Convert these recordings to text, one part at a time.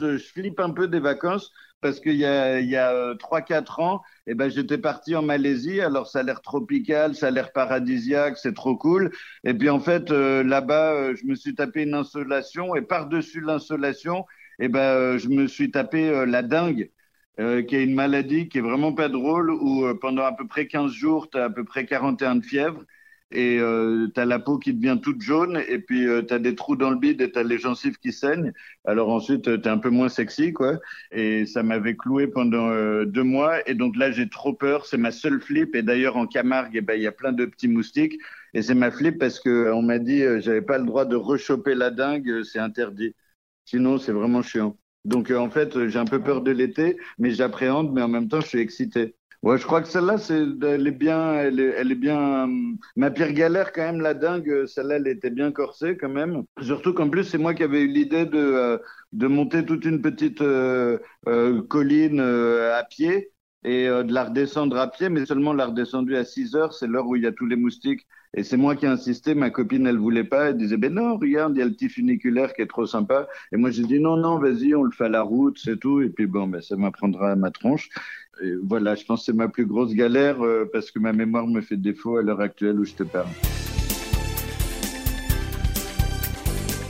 je flippe un peu des vacances parce qu'il y a, il y a euh, 3-4 ans, eh ben, j'étais parti en Malaisie. Alors, ça a l'air tropical, ça a l'air paradisiaque, c'est trop cool. Et puis, en fait, euh, là-bas, euh, je me suis tapé une insolation et par-dessus l'insolation, eh ben, euh, je me suis tapé euh, la dingue. euh, qui est une maladie qui est vraiment pas drôle, où euh, pendant à peu près 15 jours, tu as à peu près 41 de fièvre, et euh, tu as la peau qui devient toute jaune, et puis euh, tu as des trous dans le bide, et tu as les gencives qui saignent. Alors ensuite, tu es un peu moins sexy, quoi. Et ça m'avait cloué pendant euh, deux mois, et donc là, j'ai trop peur, c'est ma seule flip, et d'ailleurs, en Camargue, eh ben, il y a plein de petits moustiques, et c'est ma flip parce que euh, m'a dit euh, j'avais pas le droit de rechoper la dingue, euh, c'est interdit. Sinon, c'est vraiment chiant. Donc, euh, en fait, euh, j'ai un peu peur de l'été, mais j'appréhende, mais en même temps, je suis excité. Ouais, je crois que celle-là, c'est, elle est bien, elle est, bien. hum, Ma pire galère, quand même, la dingue, celle-là, elle était bien corsée, quand même. Surtout qu'en plus, c'est moi qui avais eu l'idée de, euh, monter toute une petite euh, euh, colline à pied et euh, de la redescendre à pied, mais seulement la redescendue à 6 heures, c'est l'heure où il y a tous les moustiques. Et c'est moi qui ai insisté, ma copine, elle voulait pas, elle disait, ben non, regarde, il y a le petit funiculaire qui est trop sympa. Et moi, j'ai dit, non, non, vas-y, on le fait à la route, c'est tout. Et puis bon, ben, ça m'apprendra à ma tronche. Et voilà, je pense que c'est ma plus grosse galère euh, parce que ma mémoire me fait défaut à l'heure actuelle où je te parle.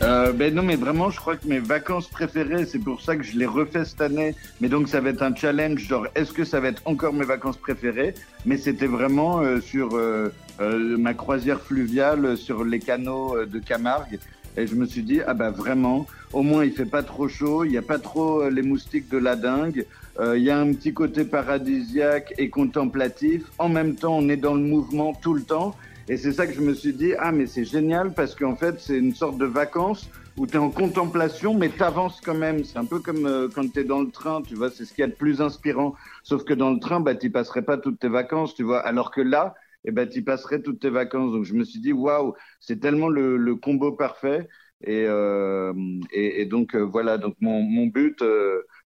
Euh, ben non, mais vraiment, je crois que mes vacances préférées, c'est pour ça que je les refais cette année. Mais donc, ça va être un challenge, genre, est-ce que ça va être encore mes vacances préférées? Mais c'était vraiment euh, sur euh, ma croisière fluviale, sur les canaux de Camargue. Et je me suis dit, ah bah vraiment, au moins il fait pas trop chaud, il n'y a pas trop les moustiques de la dingue, il y a un petit côté paradisiaque et contemplatif. En même temps, on est dans le mouvement tout le temps. Et c'est ça que je me suis dit, ah mais c'est génial parce qu'en fait c'est une sorte de vacances où tu es en contemplation mais tu avances quand même. C'est un peu comme euh, quand tu es dans le train, tu vois, c'est ce qu'il y a de plus inspirant. Sauf que dans le train, bah, tu passerais pas toutes tes vacances, tu vois. Alors que là, eh ben, tu passerais toutes tes vacances. Donc je me suis dit, waouh, c'est tellement le, le combo parfait. Et, euh, et, donc euh, voilà, donc mon, mon but,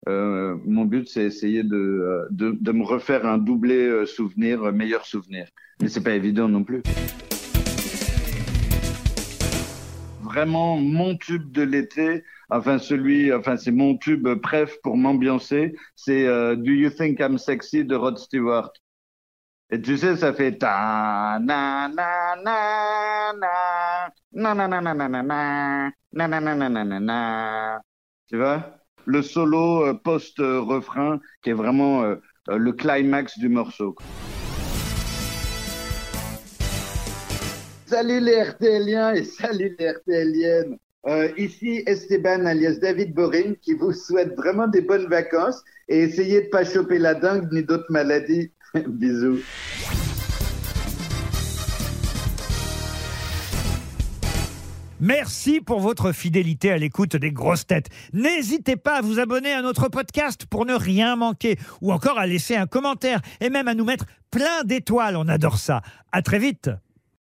euh, euh, mon but, c'est essayer de, euh, de, de me refaire un doublé euh, souvenir, euh, meilleur souvenir. Mais c'est pas évident non plus. Vraiment mon tube de l'été, enfin celui, enfin c'est mon tube bref pour m'ambiancer, c'est euh, Do You Think I'm Sexy de Rod Stewart. Et tu sais, ça fait ta na na na na na na na na na na na na na na na na. Tu vois? Le solo euh, post-refrain qui est vraiment euh, euh, le climax du morceau. Salut les RTLiens et salut les RTLiennes. Ici Esteban alias David Boring qui vous souhaite vraiment des bonnes vacances et essayez de pas choper la dingue ni d'autres maladies. Bisous. Merci pour votre fidélité à l'écoute des grosses têtes. N'hésitez pas à vous abonner à notre podcast pour ne rien manquer ou encore à laisser un commentaire et même à nous mettre plein d'étoiles. On adore ça. À très vite.